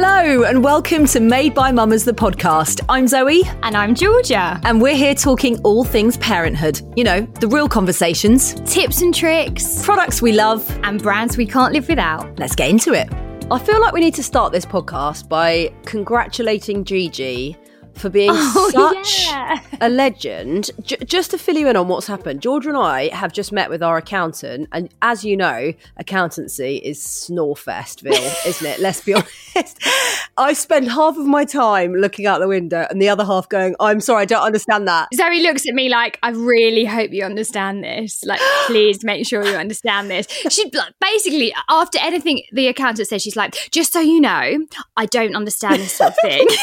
Hello and welcome to Made by Mamas, the podcast. I'm Zoe. And I'm Georgia. And we're here talking all things parenthood. You know, the real conversations, Tips and tricks, products we love, and brands we can't live without. Let's get into it. I feel like we need to start this podcast by congratulating Gigi for being Oh, such yeah. a legend. J- just to fill you in on what's happened, Georgia and I have just met with our accountant, and as you know, accountancy is snorefestville, isn't it? Let's be honest. I spend half of my time looking out the window and the other half going, "I'm sorry, I don't understand that." Zoe looks at me like, I really hope you understand this. Like, please make sure you understand this. She basically, after anything the accountant says, she's like, just so you know, I don't understand this sort of thing.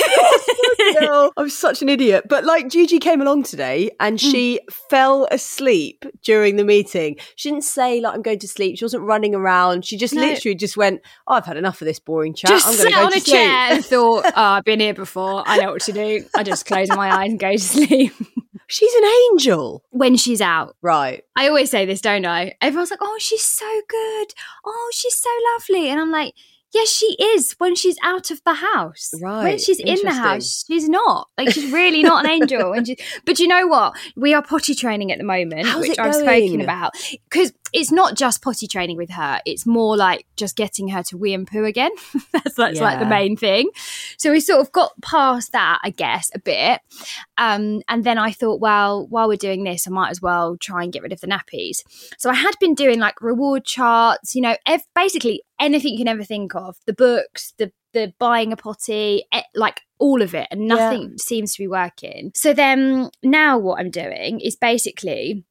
No, I'm such an idiot. But like Gigi came along today and she hmm. fell asleep during the meeting. She didn't say like I'm going to sleep. She wasn't running around. She just No. literally just went, oh, I've had enough of this boring chat. just I'm sat going to go on to a sleep." chair and thought, oh, I've been here before. I know what to do. I just close my eyes and go to sleep. She's an angel. when she's out, Right. I always say this, don't I? Everyone's like, oh, she's so good. Oh, she's so lovely. And I'm like, yes, she is when she's out of the house. Right. When she's in the house, she's not. Like, she's really not an angel. And she, but you know what? We are potty training at the moment, How's which I've spoken about. Because it's not just potty training with her, it's more like just getting her to wee and poo again. that's that's like the main thing. So we sort of got past that, I guess, a bit. Um, and then I thought, well, while we're doing this, I might as well try and get rid of the nappies. So I had been doing like reward charts, you know, ev- basically anything you can ever think of the books, the the buying a potty, like all of it, and nothing seems to be working. So then now what I'm doing is basically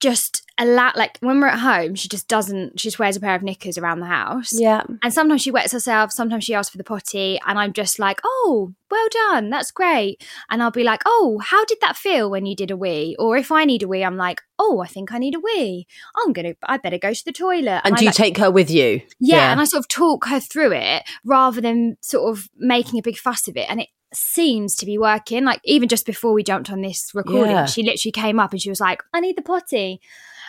just a lot like when we're at home, she just doesn't, she just wears a pair of knickers around the house. Yeah. And sometimes she wets herself, sometimes she asks for the potty, and I'm just like, oh, well done, that's great. And I'll be like, oh, how did that feel when you did a wee? Or if I need a wee, I'm like, oh, I think I need a wee. I'm gonna, I better go to the toilet. And I do you like- take her with you? yeah, and I sort of talk her through it rather than sort of making a big fuss of it. And it seems to be working. Like even just before we jumped on this recording, Yeah. she literally came up and she was like, I need the potty,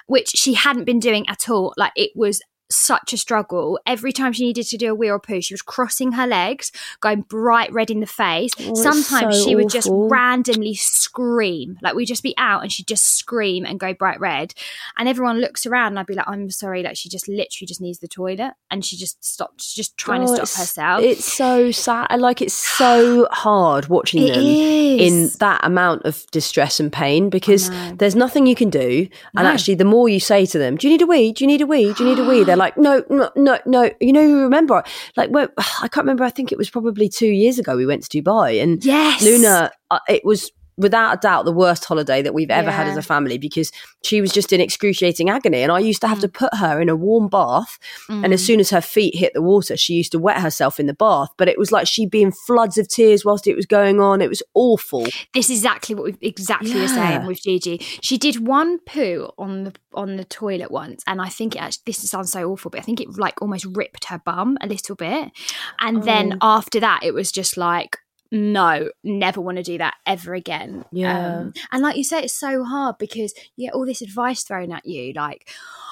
which she hadn't been doing at all. Like it was such a struggle. Every time she needed to do a wee or a poo, she was crossing her legs, going bright red in the face. Oh, Sometimes so she would just randomly scream. Like we'd just be out and she'd just scream and go bright red. And everyone looks around and I'd be like, I'm sorry, like she just literally just needs the toilet. And she just stopped, she's just trying Oh, to stop herself. It's so sad. I Like it's so hard watching It them is. in that amount of distress and pain because there's nothing you can do. And No. actually, the more you say to them, "Do you need a wee? Do you need a wee? Do you need a wee?" They're like, "No, no, no, no." You know, you remember like well, I can't remember. I think it was probably two years ago we went to Dubai and yes. Luna, uh, it was without a doubt the worst holiday that we've ever had as a family because she was just in excruciating agony. And I used to have to put her in a warm bath. And Mm. as soon as her feet hit the water, she used to wet herself in the bath. But it was like she'd be in floods of tears whilst it was going on. It was awful. this is exactly what we exactly the same with Gigi. She did one poo on the on the toilet once, and I think it actually this sounds so awful, but I think it like almost ripped her bum a little bit. And then Oh. after that, it was just like. No, never want to do that ever again. Yeah. Um, and like you say, it's so hard because you get all this advice thrown at you, like,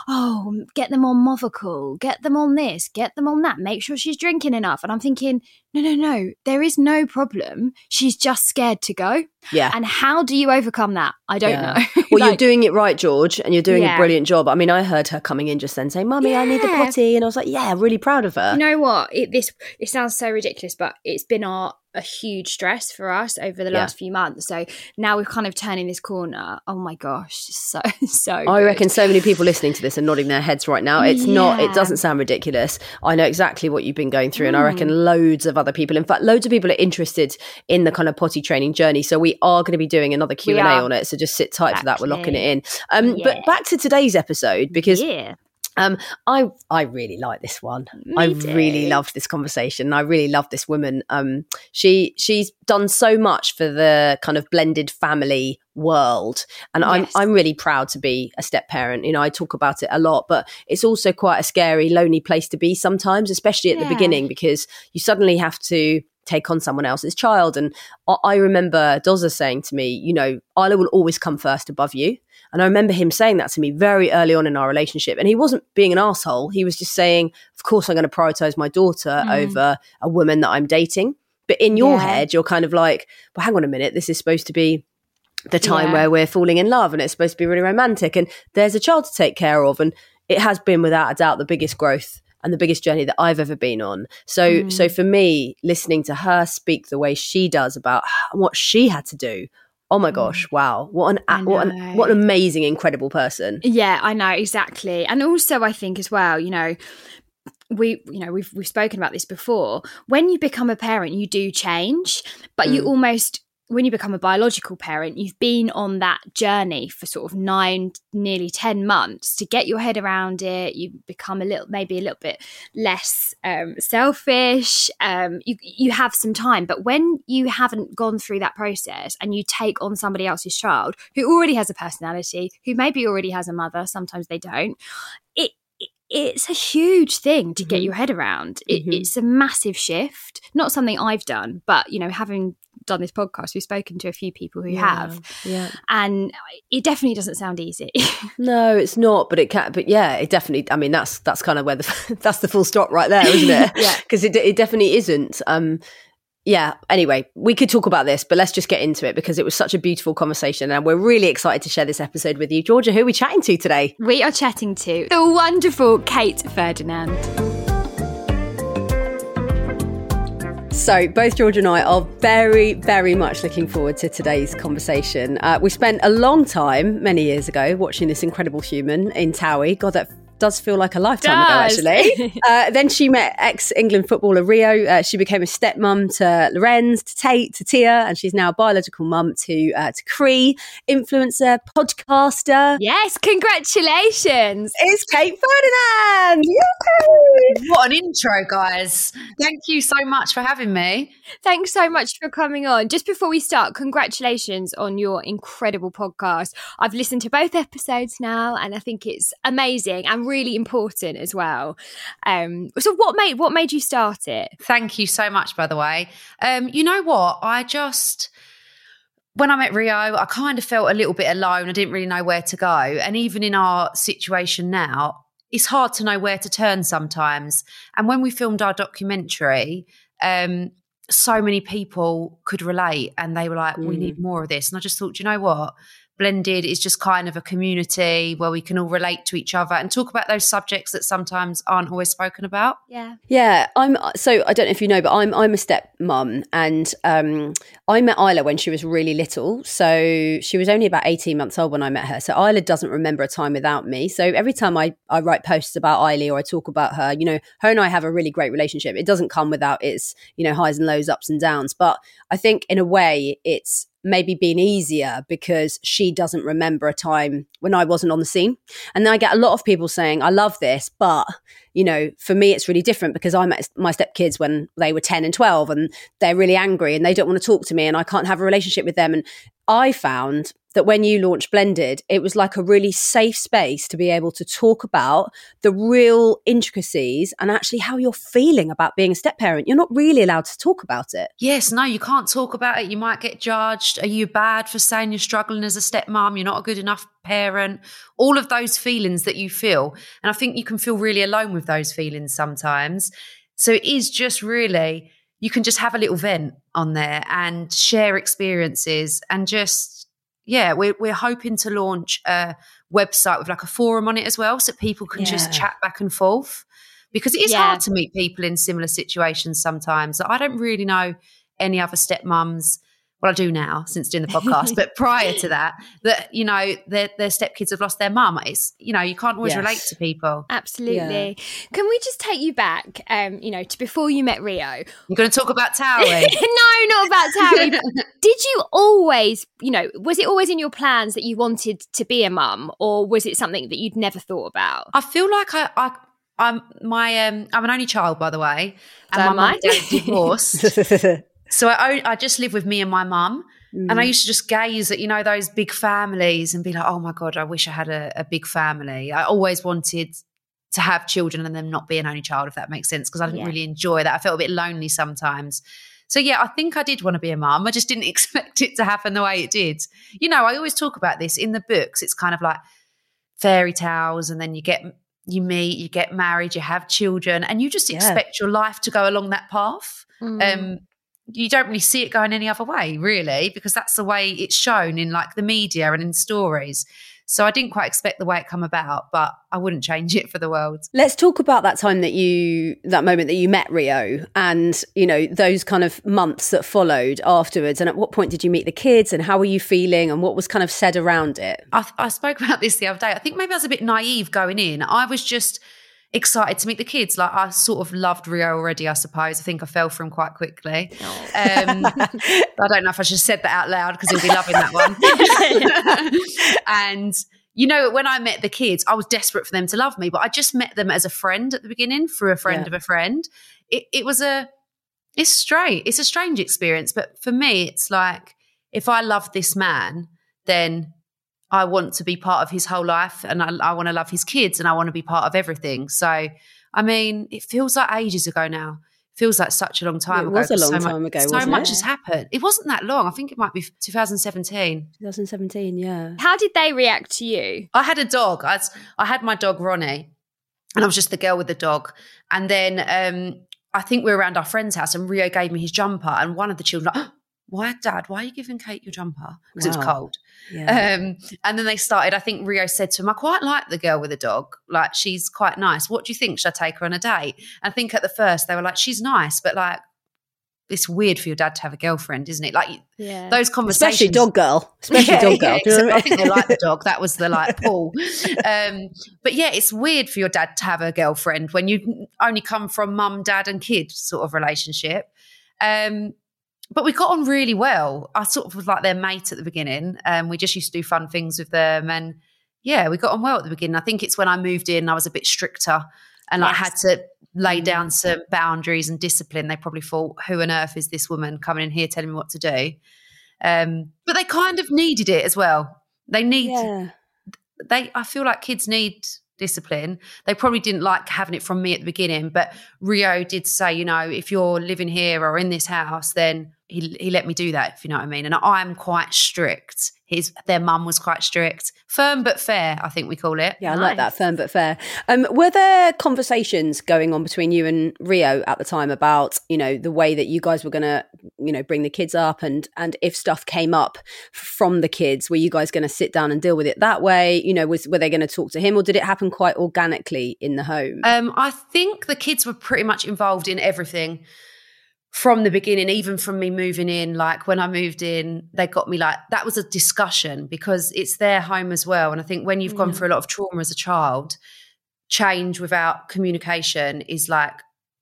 oh, get them on Movicol, get them on this, get them on that, make sure she's drinking enough. And I'm thinking, no, no, no, there is no problem. She's just scared to go. Yeah. And how do you overcome that? I don't Yeah. know. Well, you're doing it right, George, and you're doing Yeah. a brilliant job. I mean, I heard her coming in just then saying, Mummy, I need the potty. And I was like, yeah, really proud of her. you know what? It, this it sounds so ridiculous, but it's been our a huge stress for us over the Yeah. last few months. So now we're kind of turning this corner. Oh my gosh, so so. I good. reckon so many people listening to this are nodding their heads right now. It's not, it doesn't sound ridiculous. I know exactly what you've been going through. And I Mm. reckon loads of other people, in fact, loads of people are interested in the kind of potty training journey. So we are going to be doing another Q&A on it. So just sit tight for that. We're locking it in. Um, Yeah. But back to today's episode, because yeah, Um, I I really like this one. Me I really loved this conversation. I really love this woman. Um, she she's done so much for the kind of blended family world, and I'm I'm really proud to be a step parent. You know, I talk about it a lot, but it's also quite a scary, lonely place to be sometimes, especially at the beginning, because you suddenly have to take on someone else's child. And I, I remember Dozer saying to me, you know, Isla will always come first above you. And I remember him saying that to me very early on in our relationship. And he wasn't being an asshole. He was just saying, of course, I'm going to prioritize my daughter Mm. over a woman that I'm dating. But in your Yeah. head, you're kind of like, well, hang on a minute. This is supposed to be the time Yeah. where we're falling in love and it's supposed to be really romantic. And there's a child to take care of. And it has been without a doubt the biggest growth and the biggest journey that I've ever been on. So Mm. so for me, listening to her speak the way she does about what she had to do, oh my gosh, wow. What an Mm. What an what an amazing, incredible person. Yeah, I know exactly. And also I think as well, you know, we you know, we've we've spoken about this before. When you become a parent, you do change, but you Mm. almost when you become a biological parent, you've been on that journey for sort of nine, nearly 10 months to get your head around it. You become a little, maybe a little bit less um, selfish. Um, you, you have some time. But when you haven't gone through that process and you take on somebody else's child who already has a personality, who maybe already has a mother, sometimes they don't, it, it- it's a huge thing to get Mhm. your head around. It, Mhm. It's a massive shift. Not something I've done, but you know, having done this podcast, we've spoken to a few people who have, Yeah. and it definitely doesn't sound easy. No, it's not, but it can. But yeah, it definitely. I mean, that's that's kind of where the that's the full stop right there, isn't it? Yeah. because it it definitely isn't. Um, yeah. Anyway, we could talk about this, but let's just get into it because it was such a beautiful conversation, and we're really excited to share this episode with you, Georgia. Who are we chatting to today? we are chatting to the wonderful Kate Ferdinand. So, both George and I are very, very much looking forward to today's conversation. Uh, we spent a long time, many years ago, watching this incredible human in Towie. God, that does feel like a lifetime Does. ago, actually. uh, then she met ex England footballer Rio. Uh, she became a stepmom to Lorenz, to Tate, to Tia, and she's now a biological mum to uh, to Cree, influencer, podcaster. Yes, congratulations. It's Kate Ferdinand. Yay! What an intro, guys. Thank you so much for having me. Thanks so much for coming on. Just before we start, congratulations on your incredible podcast. I've listened to both episodes now and I think it's amazing and really important as well. Um, so what made what made you start it? Thank you so much, by the way. Um, you know what? I just when I met Rio, I kind of felt a little bit alone. I didn't really know where to go. And even in our situation now, it's hard to know where to turn sometimes. And when we filmed our documentary, um, so many people could relate and they were like, we Mm. need more of this. And I just thought, you know what? Blended is just kind of a community where we can all relate to each other and talk about those subjects that sometimes aren't always spoken about. Yeah. Yeah, I'm. So I don't know if you know, but I'm I'm a step mum, and um, I met Isla when she was really little. So she was only about eighteen months old when I met her. So Isla doesn't remember a time without me. So every time I I write posts about Isla or I talk about her, you know, her and I have a really great relationship. It doesn't come without its you know highs and lows, ups and downs. But I think in a way, it's maybe been easier because she doesn't remember a time when I wasn't on the scene. And then I get a lot of people saying, I love this, but you know, for me, it's really different because I met my stepkids when they were 10 and 12 and they're really angry and they don't want to talk to me and I can't have a relationship with them. And I found that when you launched Blended, it was like a really safe space to be able to talk about the real intricacies and actually how you're feeling about being a step parent. You're not really allowed to talk about it. Yes, no, you can't talk about it. You might get judged. Are you bad for saying you're struggling as a stepmom? You're not a good enough parent. All of those feelings that you feel. And I think you can feel really alone with those feelings sometimes. So it is just really, you can just have a little vent on there and share experiences and just, yeah, we're, we're hoping to launch a website with like a forum on it as well so people can yeah. just chat back and forth because it is yeah. hard to meet people in similar situations sometimes. I don't really know any other stepmoms well, I do now since doing the podcast, but prior to that, that you know their their stepkids have lost their mum. It's you know you can't always yes. relate to people. Absolutely. Yeah. Can we just take you back, um, you know, to before you met Rio? You're going to talk about Towie? no, not about Towie. did you always, you know, was it always in your plans that you wanted to be a mum, or was it something that you'd never thought about? I feel like I, I I'm my um I'm an only child by the way, and Don't my mum divorced. So I, I just live with me and my mum. Mm. And I mm. used to just gaze at, you know, those big families and be like, oh my God, I wish I had a, a big family. I always wanted to have children and then not be an only child, if that makes sense, because I didn't yeah. really enjoy that. I felt a bit lonely sometimes. So yeah, I think I did want to be a mum. I just didn't expect it to happen the way it did. You know, I always talk about this in the books. It's kind of like fairy tales, and then you get you meet, you get married, you have children, and you just yeah. expect your life to go along that path. Mm. Um, you don't really see it going any other way, really, because that's the way it's shown in like the media and in stories. So I didn't quite expect the way it come about, but I wouldn't change it for the world. Let's talk about that time that you that moment that you met Rio and, you know, those kind of months that followed afterwards and at what point did you meet the kids and how were you feeling and what was kind of said around it? I, I spoke about this the other day. I think maybe I was a bit naive going in. I was just excited to meet the kids. Like I sort of loved Rio already, I suppose. I think I fell for him quite quickly. Oh. Um, I don't know if I should have said that out loud because he'll be loving that one. and you know, when I met the kids, I was desperate for them to love me, but I just met them as a friend at the beginning through a friend yeah. of a friend. It, it was a, it's strange. It's a strange experience, but for me, it's like if I love this man, then I want to be part of his whole life and I, I want to love his kids and I want to be part of everything. So, I mean, it feels like ages ago now. It feels like such a long time it ago. It was a long so time much, ago. So much it? has happened. It wasn't that long. I think it might be 2017. 2017, yeah. How did they react to you? I had a dog. I, I had my dog Ronnie, and I was just the girl with the dog. And then um, I think we were around our friend's house, and Rio gave me his jumper, and one of the children, like, why, Dad, why are you giving Kate your jumper? Because wow. it was cold. Yeah. Um, and then they started, I think Rio said to him, I quite like the girl with the dog. Like, she's quite nice. What do you think? Should I take her on a date? And I think at the first they were like, she's nice, but like, it's weird for your dad to have a girlfriend, isn't it? Like yeah. those conversations, especially dog girl, especially yeah, dog girl. Yeah, I think they like the dog. That was the like pull. Um, but yeah, it's weird for your dad to have a girlfriend when you only come from mum, dad, and kid sort of relationship. Um, but we got on really well. I sort of was like their mate at the beginning. Um, we just used to do fun things with them, and yeah, we got on well at the beginning. I think it's when I moved in, I was a bit stricter, and yes. I had to lay down mm. some boundaries and discipline. They probably thought, "Who on earth is this woman coming in here telling me what to do?" Um, but they kind of needed it as well. They need. Yeah. They. I feel like kids need discipline. They probably didn't like having it from me at the beginning, but Rio did say, you know, if you're living here or in this house, then he, he let me do that, if you know what I mean. And I'm quite strict. His their mum was quite strict, firm but fair. I think we call it. Yeah, I nice. like that firm but fair. Um, were there conversations going on between you and Rio at the time about you know the way that you guys were going to you know bring the kids up and and if stuff came up from the kids, were you guys going to sit down and deal with it that way? You know, was were they going to talk to him or did it happen quite organically in the home? Um, I think the kids were pretty much involved in everything from the beginning, even from me moving in, like when I moved in, they got me like that was a discussion because it's their home as well. And I think when you've gone through a lot of trauma as a child, change without communication is like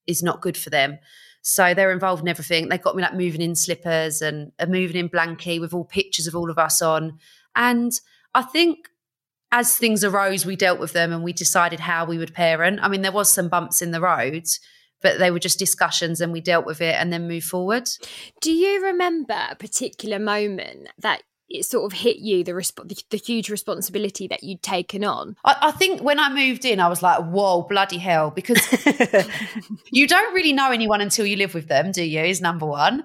is not good for them. So they're involved in everything. They got me like moving in slippers and a moving in blankie with all pictures of all of us on. And I think as things arose, we dealt with them and we decided how we would parent. I mean, there was some bumps in the road but they were just discussions and we dealt with it and then moved forward. Do you remember a particular moment that it sort of hit you the, resp- the, the huge responsibility that you'd taken on? I, I, think when I moved in, I was like, "Whoa, bloody hell!" Because you don't really know anyone until you live with them, do you? Is number one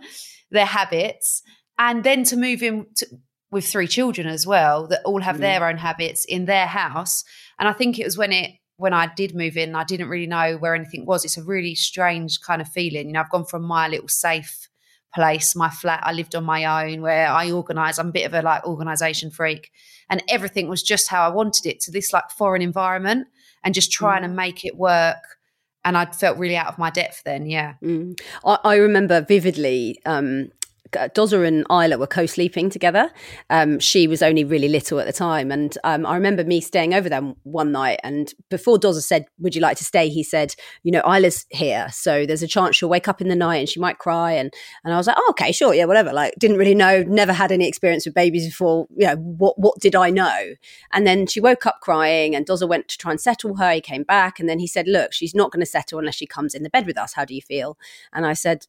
their habits, and then to move in to, with three children as well that all have mm. their own habits in their house. And I think it was when it when I did move in, I didn't really know where anything was. It's a really strange kind of feeling. You know, I've gone from my little safe place, my flat. I lived on my own where I organize. I'm a bit of a like organization freak. And everything was just how I wanted it to this like foreign environment and just trying mm. to make it work. And I felt really out of my depth then. Yeah. Mm. I, I, remember vividly um, Dozer and Isla were co-sleeping together. Um, she was only really little at the time, and um, I remember me staying over them one night. And before Dozer said, "Would you like to stay?" he said, "You know, Isla's here, so there's a chance she'll wake up in the night and she might cry." And and I was like, "Oh, okay, sure, yeah, whatever." Like, didn't really know, never had any experience with babies before. You know, what what did I know? And then she woke up crying, and Dozer went to try and settle her. He came back, and then he said, "Look, she's not going to settle unless she comes in the bed with us. How do you feel?" And I said,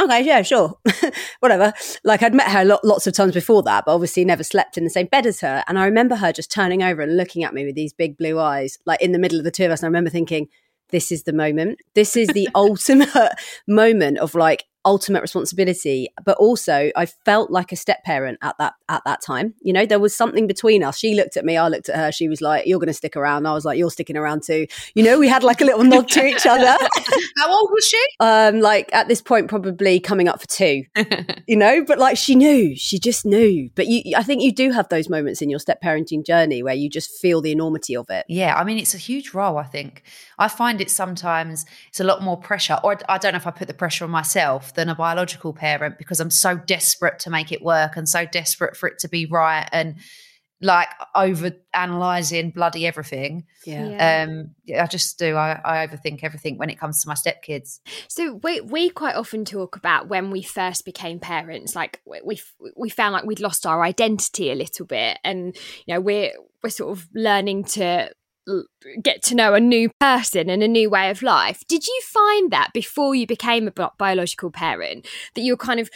okay, yeah, sure, whatever. Like I'd met her lot, lots of times before that, but obviously never slept in the same bed as her. And I remember her just turning over and looking at me with these big blue eyes, like in the middle of the two of us. And I remember thinking, this is the moment. This is the ultimate moment of like ultimate responsibility but also i felt like a step parent at that at that time. You know there was something between us. She looked at me i looked at her. She was like you're going to stick around. I was like you're sticking around too. You know we had like a little nod to each other. How old was she? Um like at this point probably coming up for two. You know but like she knew. She just knew. But you i think you do have those moments in your step parenting journey where you just feel the enormity of it. Yeah i mean it's a huge role i think. I find it sometimes it's a lot more pressure or i don't know if i put the pressure on myself than a biological parent because I'm so desperate to make it work and so desperate for it to be right and like over analyzing bloody everything. Yeah. Um I just do. I, I overthink everything when it comes to my stepkids. So we we quite often talk about when we first became parents, like we we found like we'd lost our identity a little bit and you know we're we're sort of learning to get to know a new person and a new way of life. Did you find that before you became a biological parent that you were kind of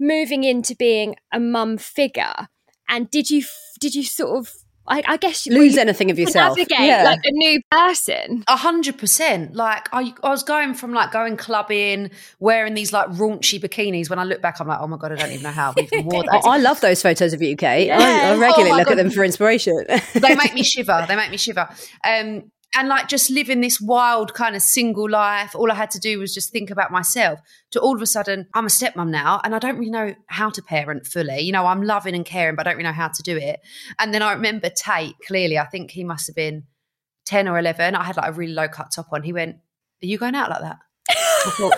moving into being a mum figure? And did you did you sort of I, I guess you lose anything of yourself. Navigate yeah. like a new person. A hundred percent. Like I, I was going from like going clubbing, wearing these like raunchy bikinis. When I look back, I'm like, oh my god, I don't even know how we even wore that. I love those photos of you, Kate. Yeah. I, I, regularly oh look god. at them for inspiration. they make me shiver. They make me shiver. Um, and like just living this wild kind of single life. All I had to do was just think about myself. To all of a sudden, I'm a stepmom now, and I don't really know how to parent fully. You know, I'm loving and caring, but I don't really know how to do it. And then I remember Tate clearly. I think he must have been ten or eleven. I had like a really low cut top on. He went, "Are you going out like that?" Thought,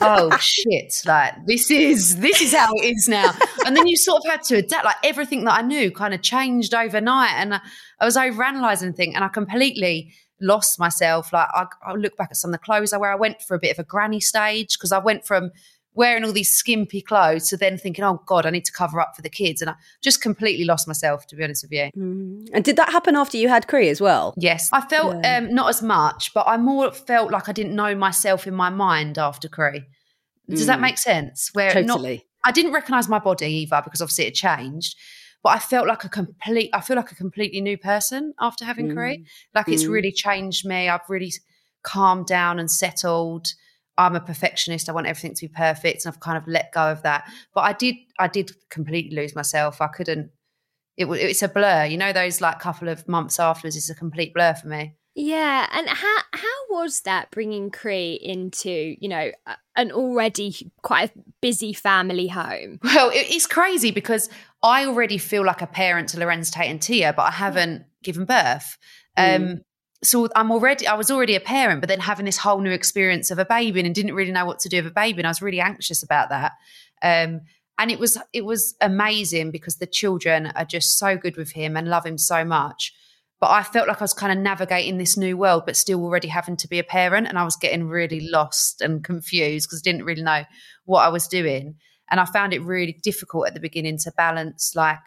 oh shit like this is this is how it is now. And then you sort of had to adapt like everything that i knew kind of changed overnight and i, I was overanalyzing things and i completely lost myself. Like I, I look back at some of the clothes i wear i went for a bit of a granny stage because i went from wearing all these skimpy clothes to then thinking, oh God, I need to cover up for the kids. And I just completely lost myself, to be honest with you. Mm. And did that happen after you had Cree as well? Yes. I felt yeah. um, not as much, but I more felt like I didn't know myself in my mind after Cree. Does mm. that make sense? Where totally. Not, I didn't recognize my body either because obviously it changed. But I felt like a complete, I feel like a completely new person after having mm. Cree. Like it's mm. really changed me. I've really calmed down and settled. I'm a perfectionist. I want everything to be perfect, and I've kind of let go of that. But I did, I did completely lose myself. I couldn't. It was, it's a blur. You know, those like couple of months afterwards is a complete blur for me. Yeah, and how how was that bringing Cree into you know an already quite a busy family home? Well, it's crazy because I already feel like a parent to Lorenz Tate and Tia, but I haven't given birth. Mm. Um, so I'm already I was already a parent, but then having this whole new experience of a baby and didn't really know what to do with a baby, and I was really anxious about that. Um, and it was it was amazing because the children are just so good with him and love him so much. But I felt like I was kind of navigating this new world, but still already having to be a parent, and I was getting really lost and confused because I didn't really know what I was doing. And I found it really difficult at the beginning to balance like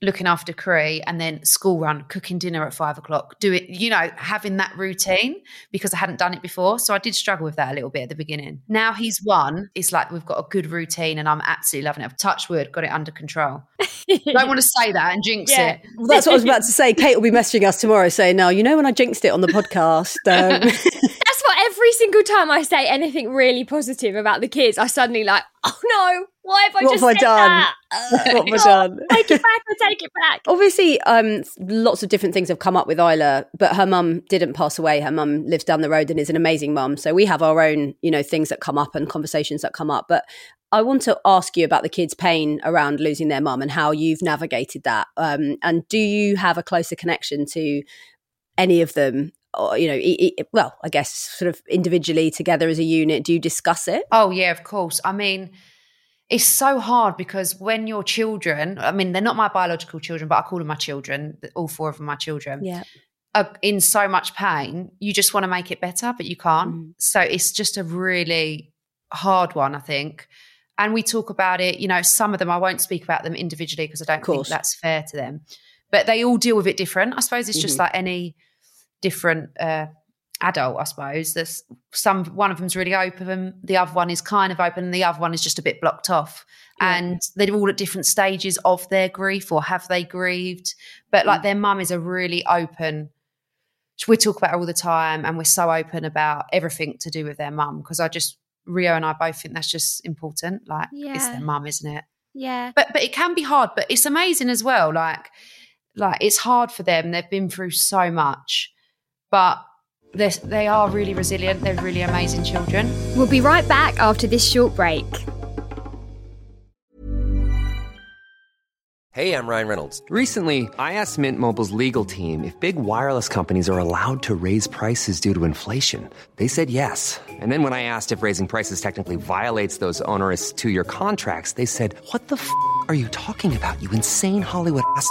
looking after Cree and then school run, cooking dinner at five o'clock, do it, you know, having that routine because I hadn't done it before. So I did struggle with that a little bit at the beginning. Now he's one, it's like we've got a good routine and I'm absolutely loving it. I've touched wood, got it under control. don't want to say that and jinx Yeah. it. Well, that's what I was about to say. Kate will be messaging us tomorrow saying, "No, you know when I jinxed it on the podcast." Um, That's what every single time I say anything really positive about the kids, I suddenly like, oh no, why have I What just have I said done? that? what have I done? Take it back, I take it back. Obviously, um, lots of different things have come up with Isla, but her mum didn't pass away. Her mum lives down the road and is an amazing mum. So we have our own, you know, things that come up and conversations that come up. But I want to ask you about the kids' pain around losing their mum and how you've navigated that. Um, and do you have a closer connection to any of them? Or, you know, e- e- well, I guess sort of individually together as a unit. Do you discuss it? Oh yeah, of course. I mean, it's so hard because when your children, I mean, they're not my biological children, but I call them my children. All four of them are my children. Yeah. Are in so much pain, you just want to make it better, but you can't. Mm. So it's just a really hard one, I think. And we talk about it. You know, some of them I won't speak about them individually because I don't think that's fair to them. But they all deal with it different. I suppose it's just Mhm. like any different uh, adult. I suppose there's some one of them's really open, the other one is kind of open, and the other one is just a bit blocked off. Yeah. And they're all at different stages of their grief, or have they grieved? But like their mum is a really open. We talk about all the time, and we're so open about everything to do with their mum because I just Rio and I both think that's just important. Like it's their mum, isn't it? Yeah. but but it can be hard but it's amazing as well like like it's hard for them they've been through so much but they're, really resilient they're really amazing children We'll be right back after this short break. Hey, I'm Ryan Reynolds. Recently, I asked Mint Mobile's legal team if big wireless companies are allowed to raise prices due to inflation. They said yes. And then when I asked if raising prices technically violates those onerous two year contracts, they said, What the f are you talking about, you insane Hollywood ass?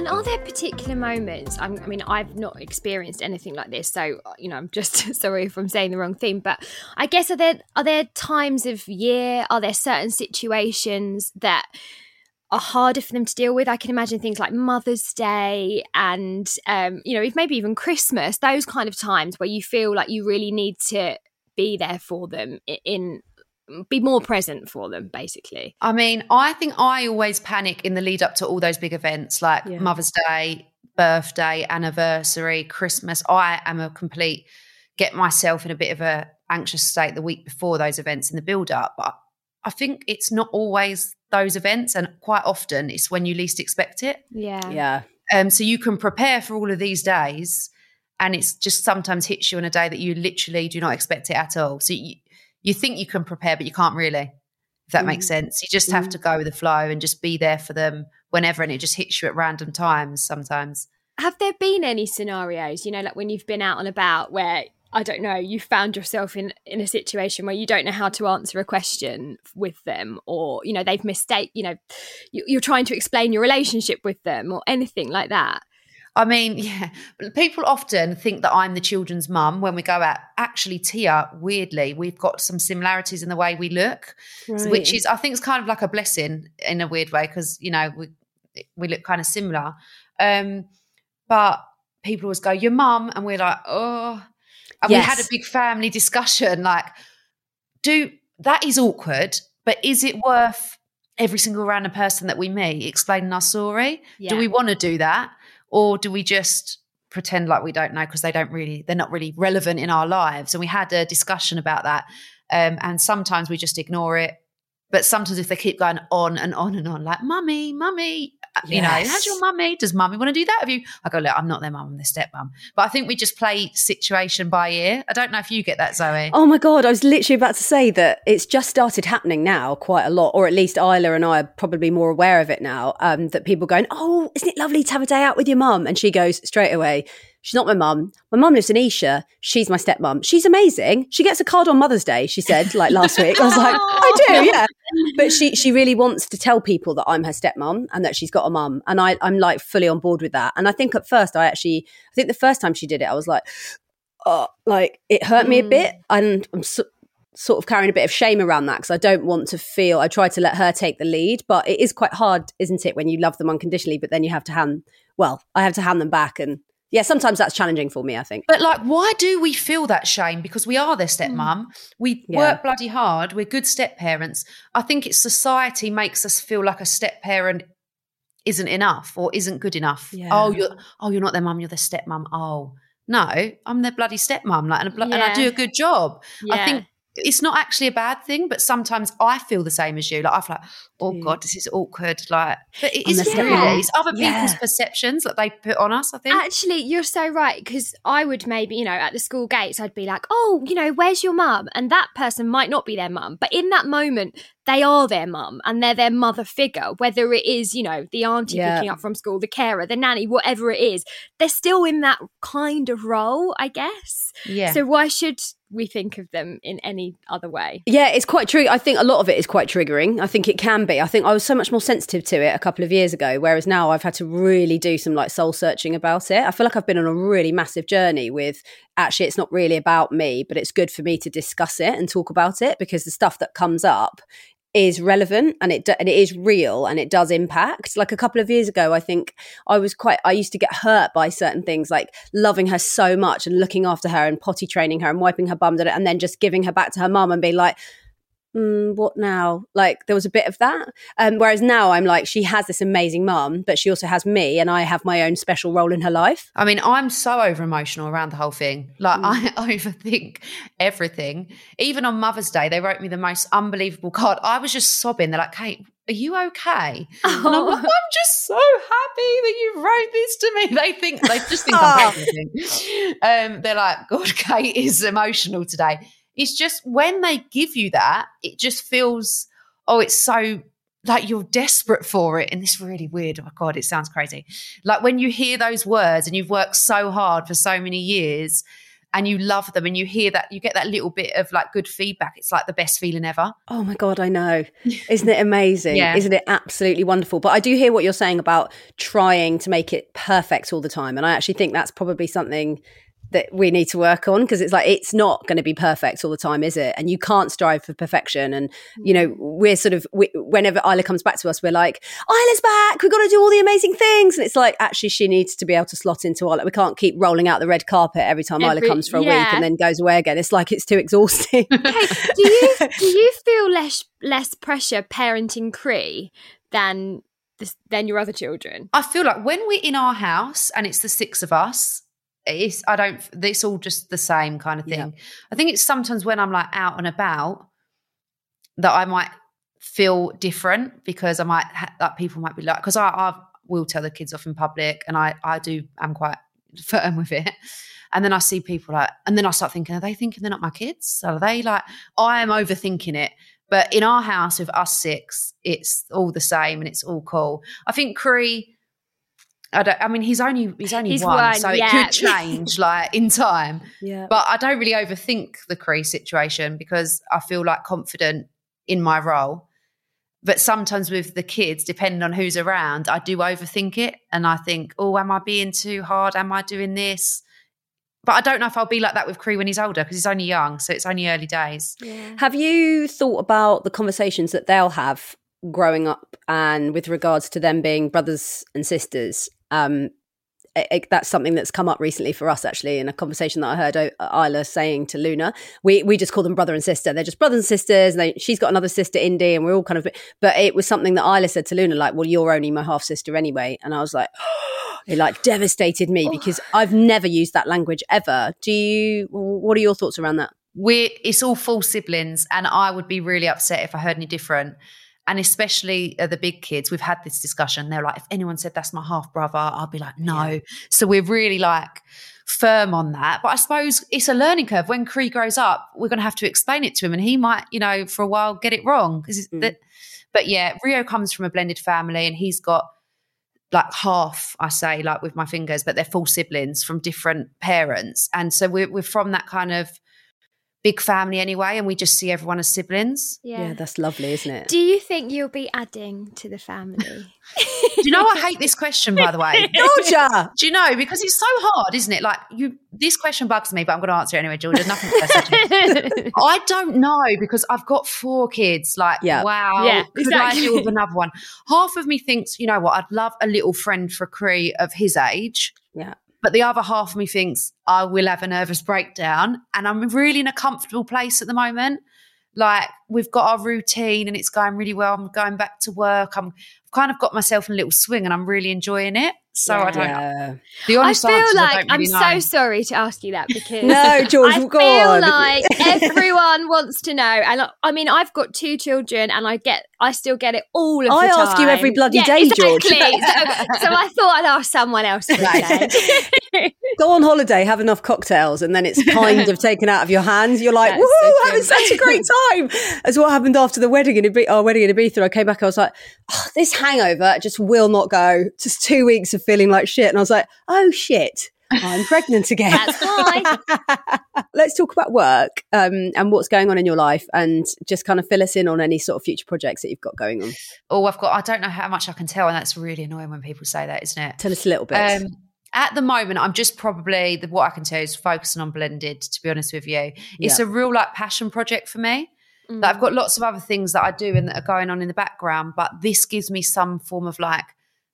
And are there particular moments? I mean, I've not experienced anything like this, so you know, I'm just sorry if I'm saying the wrong thing. But I guess are there are there times of year? Are there certain situations that are harder for them to deal with? I can imagine things like Mother's Day and um, you know, maybe even Christmas. Those kind of times where you feel like you really need to be there for them in be more present for them, basically. i mean i think i always panic in the lead up to all those big events like Yeah. mother's day birthday anniversary christmas i am a complete get myself in a bit of a anxious state the week before those events in the build up but i think it's not always those events and quite often it's when you least expect it Yeah. Yeah. Um, so you can prepare for all of these days, and it's just sometimes hits you on a day that you literally do not expect it at all. So you, you think you can prepare, but you can't really. If that makes mm. sense, you just have to mm. go with the flow and just be there for them whenever, and it just hits you at random times sometimes. have there been any scenarios you know like when you've been out and about where i don't know you found yourself in in a situation where you don't know how to answer a question with them or you know they've mistake you know you- you're trying to explain your relationship with them or anything like that I mean, yeah, people often think that I'm the children's mum when we go out. Actually, Tia, weirdly, we've got some similarities in the way we look, which is, I think, is kind of like a blessing in a weird way because you know we we look kind of similar. Um, but people always go, "Your mum," and we're like, "Oh." And we had a big family discussion, like, do that is awkward, but is it worth every single random person that we meet explaining our story? Yeah. Do we want to do that? Or do we just pretend like we don't know because they don't really, they're not really relevant in our lives? And we had a discussion about that. Um, and sometimes we just ignore it. But sometimes if they keep going on and on and on, like, mummy, mummy, you know, how's your mummy? Does mummy want to do that? Have you? I go, look, I'm not their mum, I'm their stepmom. But I think we just play situation by ear. I don't know if you get that, Zoe. Oh my god, I was literally about to say that it's just started happening now quite a lot, or at least Isla and I are probably more aware of it now. Um, that people going, Oh, isn't it lovely to have a day out with your mum? And she goes straight away, She's not my mum. My mum lives in Esher. She's my stepmom. She's amazing. She gets a card on Mother's Day, she said, like last week. I was like, I do, yeah. But she she really wants to tell people that I'm her stepmom and that she's got a mum. And I, I'm like fully on board with that. And I think at first I actually I think the first time she did it, I was like, oh, like it hurt me a hmm. bit, and I'm so, sort of carrying a bit of shame around that because I don't want to feel. I try to let her take the lead, but it is quite hard, isn't it, when you love them unconditionally, but then you have to hand. Well, I have to hand them back, and yeah, sometimes that's challenging for me. I think. But like, why do we feel that shame? Because we are their hmm. stepmom. We Yeah. work bloody hard. We're good step parents. I think it's society makes us feel like a step parent isn't enough or isn't good enough. Yeah. Oh, you're oh, you're not their mum. You're their stepmom. Oh no, I'm their bloody stepmom. Like, and, a blo- and I do a good job. I think it's not actually a bad thing, but sometimes I feel the same as you. Like I feel like, oh Mm. god, this is awkward. Like, but it the really. It's other people's perceptions that they put on us. I think. Actually, you're so right because I would maybe, you know, at the school gates, I'd be like, "Oh, you know, where's your mum?" And that person might not be their mum, but in that moment, they are their mum and they're their mother figure. Whether it is, you know, the auntie Yeah. picking up from school, the carer, the nanny, whatever it is, they're still in that kind of role, I guess. yeah. So why should we think of them in any other way? Yeah, it's quite true. I think a lot of it is quite triggering. I think it can be. I think I was so much more sensitive to it a couple of years ago, whereas now I've had to really do some like soul searching about it. I feel like I've been on a really massive journey with actually it's not really about me, but it's good for me to discuss it and talk about it because the stuff that comes up is relevant and it and it is real and it does impact. Like a couple of years ago, I think I was quite. I used to get hurt by certain things, like loving her so much and looking after her and potty training her and wiping her bum, and then just giving her back to her mum and being like. Mm, what now? Like there was a bit of that. Um, whereas now I'm like, she has this amazing mum, but she also has me, and I have my own special role in her life. I mean, I'm so over emotional around the whole thing. Like, I overthink everything. Even on Mother's Day, they wrote me the most unbelievable card. I was just sobbing. They're like, Kate, are you okay? And I'm like, I'm just so happy that you wrote this to me. They think, they just think I'm pregnant. Um, they're like, God, Kate is emotional today. It's just when they give you that, it just feels, oh, it's so like you're desperate for it And this really weird oh my god it sounds crazy like when you hear those words and you've worked so hard for so many years and you love them and you hear that you get that little bit of like good feedback it's like the best feeling ever Oh my god, I know. Isn't it amazing? Yeah. Isn't it absolutely wonderful? But I do hear what you're saying about trying to make it perfect all the time, and I actually think that's probably something that we need to work on because it's like it's not going to be perfect all the time, is it? And you can't strive for perfection. And you know, mm. we're sort of we, whenever Isla comes back to us, we're like, Isla's back. We've got to do all the amazing things, and it's like actually she needs to be able to slot into Isla. We can't keep rolling out the red carpet every time Isla comes for a week and then goes away again. It's like it's too exhausting. do you do you feel less less pressure parenting Cree than this, than your other children? i feel like when we're in our house and it's the six of us it's i don't it's all just the same kind of thing. I think it's sometimes when i'm like out and about that i might feel different because i might ha- like people might be like because i i will tell the kids off in public and i i do i'm quite firm with it. And then i see people like and then i start thinking are they thinking they're not my kids? Are they like i am overthinking it. But in our house with us six it's all the same and it's all cool. I think cree I don't. I mean, he's only he's only He's one, so yeah. it could change like in time. yeah. But I don't really overthink the Cree situation because I feel like confident in my role. But sometimes with the kids, depending on who's around, I do overthink it, and I think, oh, am I being too hard? Am I doing this? But I don't know if I'll be like that with Cree when he's older because he's only young, so it's only early days. Have you thought about the conversations that they'll have growing up and with regards to them being brothers and sisters? Um, it- it- that's something that's come up recently for us, actually, in a conversation that I heard O- Isla saying to Luna. We we just call them brother and sister. They're just brothers and sisters. And they, she's got another sister, Indy, and we're all kind of. But it was something that Isla said to Luna, like, "Well, you're only my half sister anyway." And I was like, it like devastated me because I've never used that language ever. Do you? What are your thoughts around that? we're it's all full siblings and i would be really upset if i heard any different And especially uh, the big kids, we've had this discussion. They're like, if anyone said that's my half brother, I'll be like, no. So we're really like firm on that. But I suppose it's a learning curve. When Cree grows up, we're going to have to explain it to him, and he might, you know, for a while get it wrong. Because, Mm. but yeah, Rio comes from a blended family, and he's got like half, I say, like with my fingers, but they're full siblings from different parents, and so we're we're from that kind of big family anyway, and we just see everyone as siblings. Yeah. that's lovely, isn't it? Do you think you'll be adding to the family? Do you know I hate this question, by the way? Georgia! Do you know because it's so hard, isn't it? Like you, this question bugs me, but I'm going to answer it anyway, Georgia. Nothing personal. I don't know because I've got four kids. Like, Yeah. wow, Yeah, could I exactly. deal with another one? Half of me thinks, you know what, I'd love a little friend for Cree of his age. Yeah. But the other half of me thinks I will have a nervous breakdown, and I'm really in a comfortable place at the moment. Like we've got our routine, and it's going really well. I'm going back to work. I'm I've kind of got myself in a little swing, and I'm really enjoying it. So I don't. Yeah. The I feel answer is I like I'm really so sorry to ask you that because No, George, I go feel on. like everyone wants to know, and I, I mean, I've got two children, and I get, I still get it all of I the time. I ask you every bloody Yeah, day, George. so, so I thought I'd ask someone else for. Go on holiday, have enough cocktails, and then it's kind of taken out of your hands. You're like, woohoo, so having such a great time. As what happened after the wedding in Ibiza, our wedding in Ibiza. I came back, I was like, "Oh, this hangover just will not go. Just two weeks of feeling like shit. And I was like, oh shit. I'm pregnant again. Let's talk about work um, and what's going on in your life, and just kind of fill us in on any sort of future projects that you've got going on. Oh, I've got. I don't know how much I can tell, and that's really annoying when people say that, isn't it? Tell us a little bit. Um, at the moment, I'm just probably the, what I can tell is focusing on blended. To be honest with you, it's Yeah. a real like passion project for me. Mm. Like, I've got lots of other things that I do and that are going on in the background, but this gives me some form of like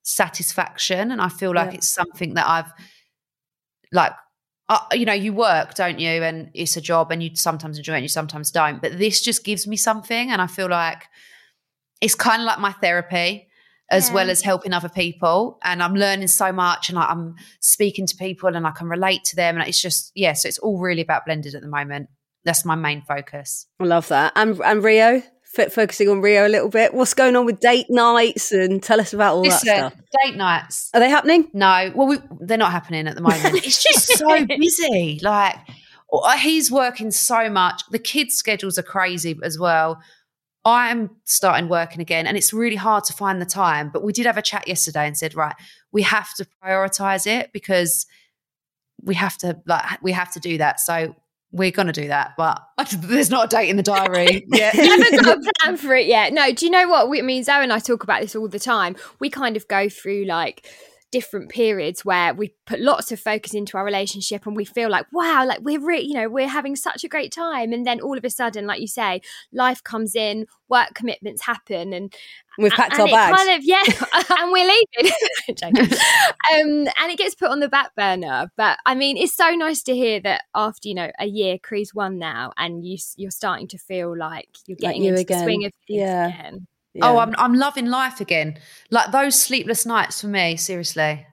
satisfaction, and I feel like Yeah. it's something that I've like. Uh, you know, you work, don't you? And it's a job, and you sometimes enjoy it, and you sometimes don't. But this just gives me something, and I feel like it's kind of like my therapy as Yeah. well as helping other people and i'm learning so much and like, i'm speaking to people and i can relate to them and it's just yeah so it's all really about blended at the moment that's my main focus I love that. And and Rio, focusing on Rio a little bit. What's going on with date nights? And tell us about all Listen, that stuff. date nights Are they happening? no well we, they're not happening at the moment it's just so busy like uh, he's working so much the kids schedules are crazy as well i'm starting working again and it's really hard to find the time but we did have a chat yesterday and said right we have to prioritize it because we have to like we have to do that so we're going to do that but there's not a date in the diary yet You haven't got a plan for it yet. No, do you know what? We, I mean, Zoe and I talk about this all the time. We kind of go through like different periods where we put lots of focus into our relationship and we feel like wow like we're re- you know we're having such a great time and then all of a sudden like you say life comes in work commitments happen and We've packed and our bags. Kind of, yeah, and we're leaving. Um, and it gets put on the back burner. But I mean, it's so nice to hear that after you know a year, Cree's won now, and you you're starting to feel like you're Like getting you into again. the swing of things Yeah. again. Yeah. Oh, I'm I'm loving life again. Like those sleepless nights for me. Seriously,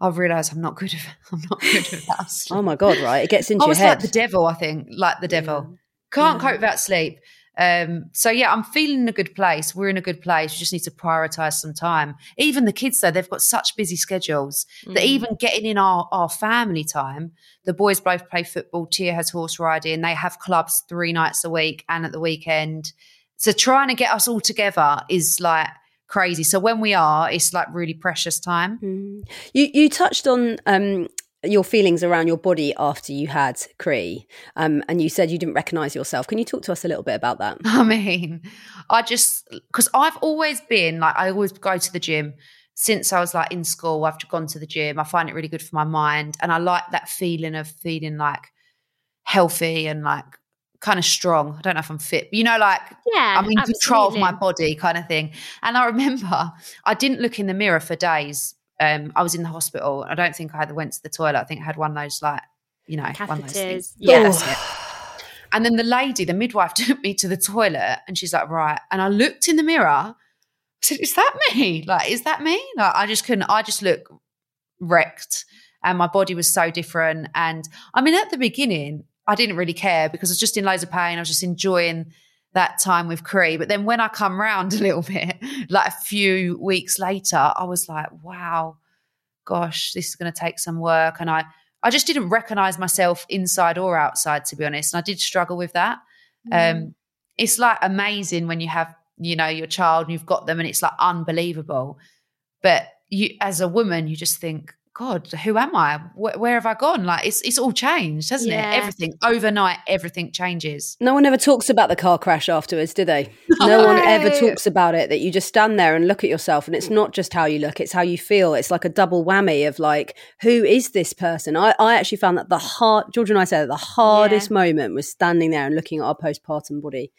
I've realised I'm not good. At, I'm not good at sleep. oh my god! Right, it gets into I your was head. like the devil. I think like the devil. Can't cope without sleep. Um, so yeah, I'm feeling in a good place. We're in a good place. We just need to prioritize some time. Even the kids, though, they've got such busy schedules Mm. that even getting in our, our family time, the boys both play football. Tia has horse riding. They have clubs three nights a week and at the weekend. So trying to get us all together is like crazy. So when we are, it's like really precious time. Mm. You you touched on um, your feelings around your body after you had Cree, um, and you said you didn't recognise yourself. Can you talk to us a little bit about that? I mean, I just because I've always been like I always go to the gym since I was like in school. I've gone to the gym. I find it really good for my mind, and I like that feeling of feeling like healthy and like kind of strong. I don't know if I'm fit, but you know, like Yeah, I'm in control of my body, kind of thing. And I remember I didn't look in the mirror for days. Um, I was in the hospital. I don't think I had went to the toilet. I think I had one of those like you know one of those things. Catheters. Yeah, that's it. And then the lady, the midwife, took me to the toilet and she's like, right. And I looked in the mirror. I said, is that me? Like, is that me? Like, I just couldn't, I just look wrecked. And my body was so different. And I mean, at the beginning, I didn't really care because I was just in loads of pain. I was just enjoying that time with Cree. But then when I come round a little bit, like a few weeks later, I was like, wow, gosh, this is going to take some work. And I, I just didn't recognize myself inside or outside, to be honest. And I did struggle with that. Mm. Um, it's like amazing when you have, you know, your child and you've got them and it's like unbelievable. But you, as a woman, you just think, God, who am I? Where, where, have I gone? Like it's it's all changed, hasn't yeah. it? Everything overnight, everything changes. No one ever talks about the car crash afterwards, do they? No, no one ever talks about it. That you just stand there and look at yourself, and it's not just how you look; it's how you feel. It's like a double whammy of like, who is this person? I, I actually found that the hard George and I said that the hardest yeah. moment was standing there and looking at our postpartum body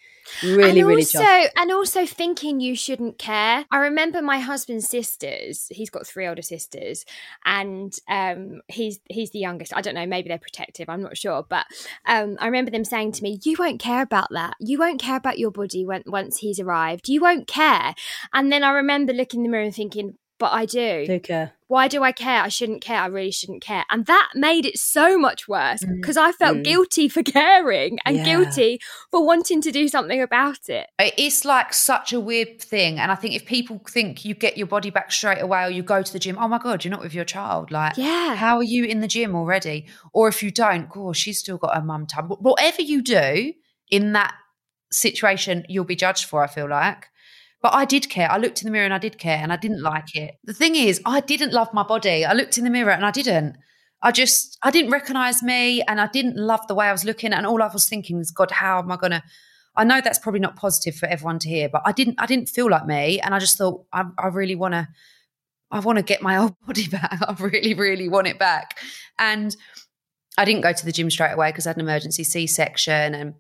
Really, and really also. And also thinking you shouldn't care. I remember my husband's sisters. He's got three older sisters, and um, he's he's the youngest. I don't know. Maybe they're protective. I'm not sure. But um, I remember them saying to me, "You won't care about that. You won't care about your body when once he's arrived. You won't care." And then I remember looking in the mirror and thinking, "But I do. Do care." Why do I care? I shouldn't care. I really shouldn't care. And that made it so much worse because mm. I felt mm. guilty for caring and yeah. guilty for wanting to do something about it. It's like such a weird thing. And I think if people think you get your body back straight away or you go to the gym, oh my God, you're not with your child. Like, yeah. how are you in the gym already? Or if you don't, oh, she's still got her mum time. Whatever you do in that situation, you'll be judged for, I feel like. But I did care. I looked in the mirror and I did care and I didn't like it. The thing is, I didn't love my body. I looked in the mirror and I didn't. I just, I didn't recognize me and I didn't love the way I was looking. And all I was thinking was, God, how am I going to? I know that's probably not positive for everyone to hear, but I didn't, I didn't feel like me. And I just thought, I, I really want to, I want to get my old body back. I really, really want it back. And I didn't go to the gym straight away because I had an emergency C section and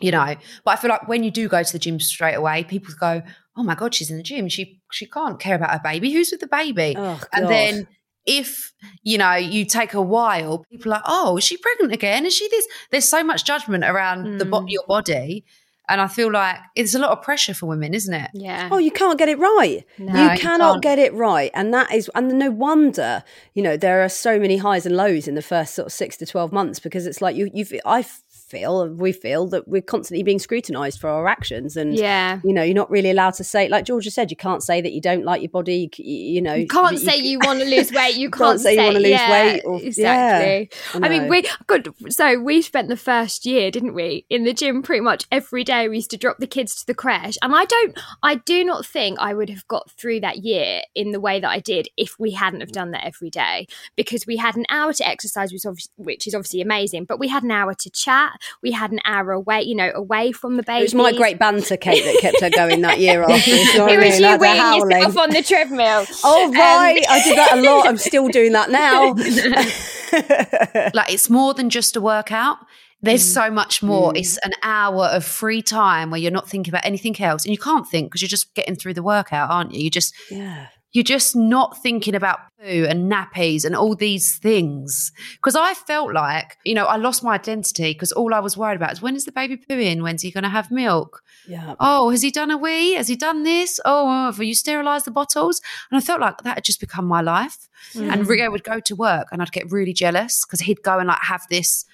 you know but i feel like when you do go to the gym straight away people go oh my god she's in the gym she she can't care about her baby who's with the baby oh, and then if you know you take a while people are like oh is she pregnant again is she this there's so much judgment around mm. the bo- your body and I feel like it's a lot of pressure for women, isn't it? Yeah. Oh, you can't get it right. No, you cannot you get it right. And that is, and no wonder, you know, there are so many highs and lows in the first sort of six to 12 months because it's like you, you've, I feel we feel that we're constantly being scrutinized for our actions and yeah. you know you're not really allowed to say like georgia said you can't say that you don't like your body you, you know you can't you, say you, want to lose weight you can't, can't say, say, you want to lose yeah, weight or, exactly. yeah, I, I, mean we good so we spent the first year didn't we in the gym pretty much every day we used to drop the kids to the creche and i don't i do not think i would have got through that year in the way that i did if we hadn't have done that every day because we had an hour to exercise which, which is obviously amazing but we had an hour to chat we had an hour hour away, you know, away from the baby. It was my great banter, Kate, that kept her going that year after. You know it was you weeing yourself on the treadmill. oh um, right, um, I did that a lot. I'm still doing that now. like it's more than just a workout. There's mm. so much more. Mm. It's an hour of free time where you're not thinking about anything else, and you can't think because you're just getting through the workout, aren't you? You just yeah you're just not thinking about poo and nappies and all these things. Because I felt like, you know, I lost my identity because all I was worried about is when is the baby pooing? When's he going to have milk? Yeah. Oh, has he done a wee? Has he done this? Oh, have you sterilised the bottles? And I felt like that had just become my life. Mm. And Rio would go to work and I'd get really jealous because he'd go and like have this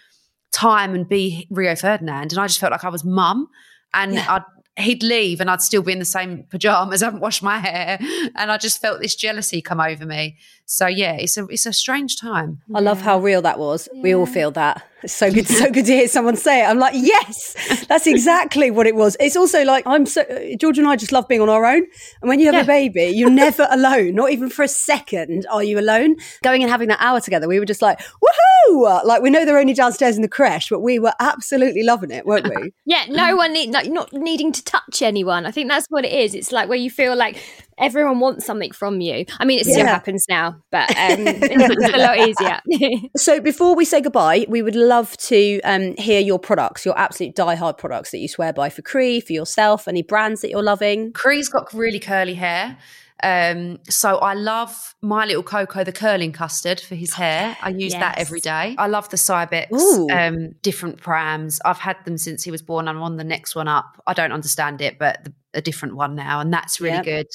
time and be Rio Ferdinand. And I just felt like I was mum. And yeah. I'd he'd leave and I'd still be in the same pajamas, I haven't washed my hair. And I just felt this jealousy come over me. So yeah, it's a it's a strange time. I love how real that was. Yeah. We all feel that. It's so good, so good to hear someone say it. I'm like, yes, that's exactly what it was. It's also like I'm so George and I just love being on our own. And when you have yeah. a baby, you're never alone. Not even for a second are you alone. Going and having that hour together, we were just like, woohoo! Like we know they're only downstairs in the creche, but we were absolutely loving it, weren't we? yeah, no one need like not needing to touch anyone. I think that's what it is. It's like where you feel like everyone wants something from you. I mean, it still yeah. happens now, but um, it's a lot easier. so before we say goodbye, we would love to um, hear your products, your absolute die-hard products that you swear by for Cree, for yourself, any brands that you're loving. Cree's got really curly hair. Um, so I love My Little Coco, the curling custard for his hair. I use yes. that every day. I love the Cybex um, different prams. I've had them since he was born. I'm on the next one up. I don't understand it, but the, a different one now, and that's really yep. good.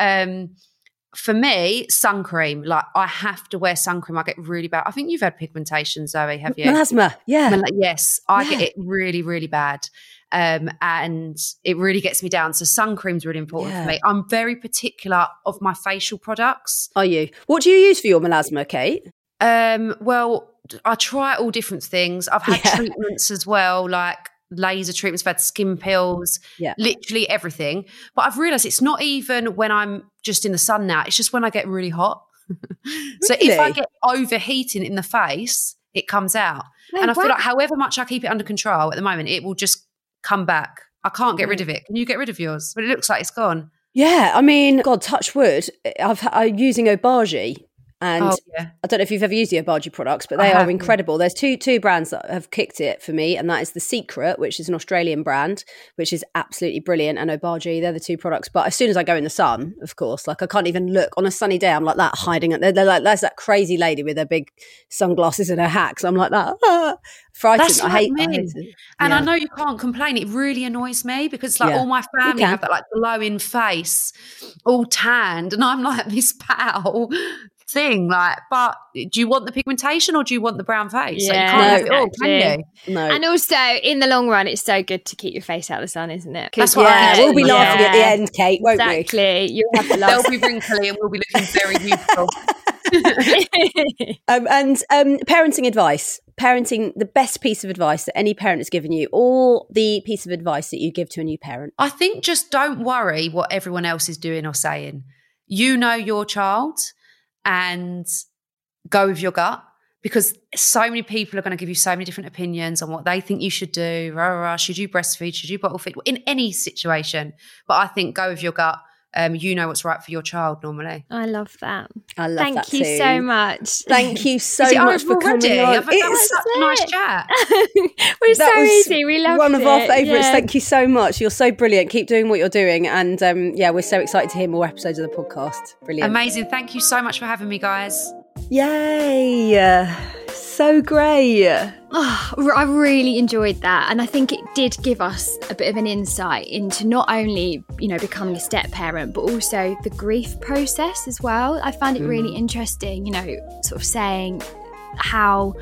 Um, for me, sun cream. Like I have to wear sun cream. I get really bad. I think you've had pigmentation, Zoe. Have you? Melasma. Yeah. Mel- yes, I yeah. get it really, really bad. Um, and it really gets me down. So sun cream's really important Yeah. for me. I'm very particular of my facial products. Are you? What do you use for your melasma, Kate? Um, well, I try all different things. I've had Yeah. treatments as well, like laser treatments, I've had skin pills, Yeah. literally everything. But I've realised it's not even when I'm just in the sun now, it's just when I get really hot. so if I get overheating in the face, it comes out. And I feel like however much I keep it under control at the moment, it will just come back. I can't get Mm. rid of it. Can you get rid of yours? But it looks like it's gone. Yeah, I mean, God, touch wood. I've I'm using Obagi, and oh yeah. I don't know if you've ever used the Obagi products, but I they are haven't. incredible. There's two two brands that have kicked it for me, and that is the Secret, which is an Australian brand, which is absolutely brilliant, and Obagi. They're the two products. But as soon as I go in the sun, of course, like I can't even look on a sunny day. I'm like that hiding. They're, they're like there's that crazy lady with her big sunglasses and her hacks. So I'm like that. Ah, frightened. That's I hate. I hate it. And Yeah. I know you can't complain. It really annoys me because like Yeah. all my family have that like glowing face, all tanned, and I'm like this pale thing. Like, but do you want the pigmentation or do you want the brown face? Like, you Yeah, can't No. have it all, can you? no. And also, in the long run, it's so good to keep your face out of the sun, isn't it? 'Cause- That's what yeah, do. we'll be laughing at the end, Kate, won't we? Exactly. You have the They'll be wrinkly and we'll be looking very beautiful. Um, and um, parenting advice. Parenting, the best piece of advice that any parent has given you, or the piece of advice that you give to a new parent. I think just don't worry what everyone else is doing or saying. You know your child and go with your gut because so many people are going to give you so many different opinions on what they think you should do. Rah, rah, rah. Should you breastfeed? Should you bottle feed? In any situation. But I think go with your gut. Um, you know what's right for your child normally. I love that. I love that. Thank that you too. so much. Thank you so Is it much over for coming already? on. I've had that was It's such a nice chat. We're that so was easy. We love it. one of our favourites. Yeah. Thank you so much. You're so brilliant. Keep doing what you're doing, and um, yeah, we're so excited to hear more episodes of the podcast. Brilliant. Amazing. Thank you so much for having me, guys. Yay! So great. Oh, I really enjoyed that, and I think it did give us a bit of an insight into not only you know becoming a step parent, but also the grief process as well. I found it Mm. really interesting, you know, sort of saying how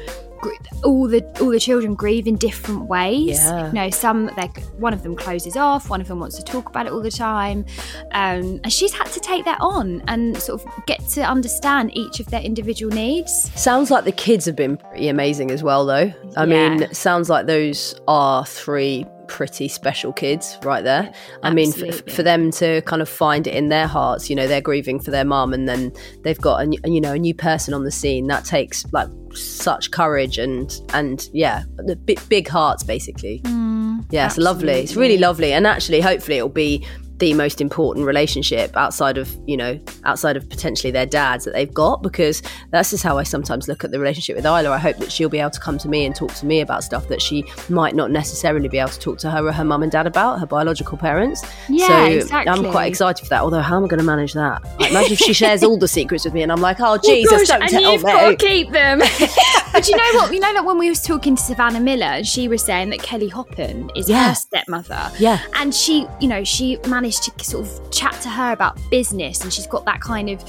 all the all the children grieve in different ways. Yeah. You know, some they one of them closes off, one of them wants to talk about it all the time, um, and she's had to take that on and sort of get to understand each of their individual needs. Sounds like the kids have been pretty amazing as well, though. I mean, sounds like those are three pretty special kids right there. I mean, f- for them to kind of find it in their hearts, you know, they're grieving for their mum, and then they've got a, you know a new person on the scene. That takes like such courage and and yeah, the big, big hearts basically. Mm, yeah, it's lovely. It's really lovely, and actually, hopefully, it'll be the most important relationship outside of you know outside of potentially their dads that they've got because that's just how I sometimes look at the relationship with Isla. I hope that she'll be able to come to me and talk to me about stuff that she might not necessarily be able to talk to her or her mum and dad about, her biological parents. Yeah, so I'm quite excited for that. Although, how am I going to manage that? Like, imagine if she shares all the secrets with me and I'm like, oh, oh Jesus, oh gosh, don't and tell you've me. got to keep them. but you know what? You know that when we was talking to Savannah Miller, she was saying that Kelly Hoppen is Yeah. her stepmother. Yeah. and she, you know, she managed to sort of chat to her about business, and she's got that kind of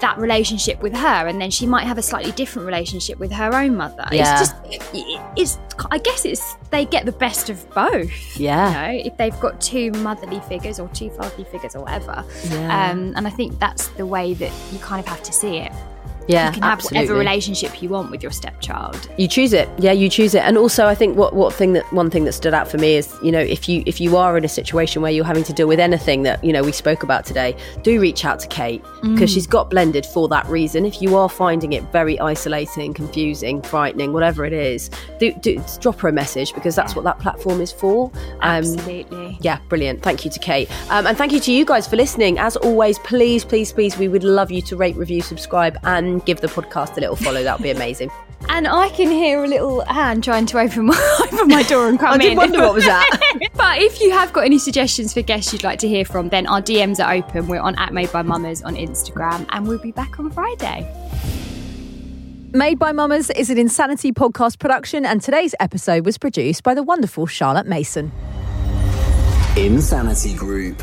that relationship with her, and then she might have a slightly different relationship with her own mother. Yeah. It's just, it's. I guess it's they get the best of both. Yeah. You know, if they've got two motherly figures or two fatherly figures or whatever. Yeah. Um, and I think that's the way that you kind of have to see it. Yeah, You can have absolutely. whatever relationship you want with your stepchild. you choose it yeah you choose it and also i think what what thing that one thing that stood out for me is you know if you if you are in a situation where you're having to deal with anything that you know we spoke about today do reach out to kate because she's got blended for that reason if you are finding it very isolating confusing frightening whatever it is do, do drop her a message because that's what that platform is for um, Absolutely. yeah, brilliant. Thank you to Kate. Um, and thank you to you guys for listening. As always, please, please, please, we would love you to rate, review, subscribe, and give the podcast a little follow. That would be amazing. And I can hear a little hand trying to open my, open my door and come I in. did wonder what was that. but if you have got any suggestions for guests you'd like to hear from, then our DMs are open. We're on at Made by Mammas on Instagram, and we'll be back on Friday. Made by Mammas is an Insanity podcast production, and today's episode was produced by the wonderful Charlotte Mason. Insanity Group.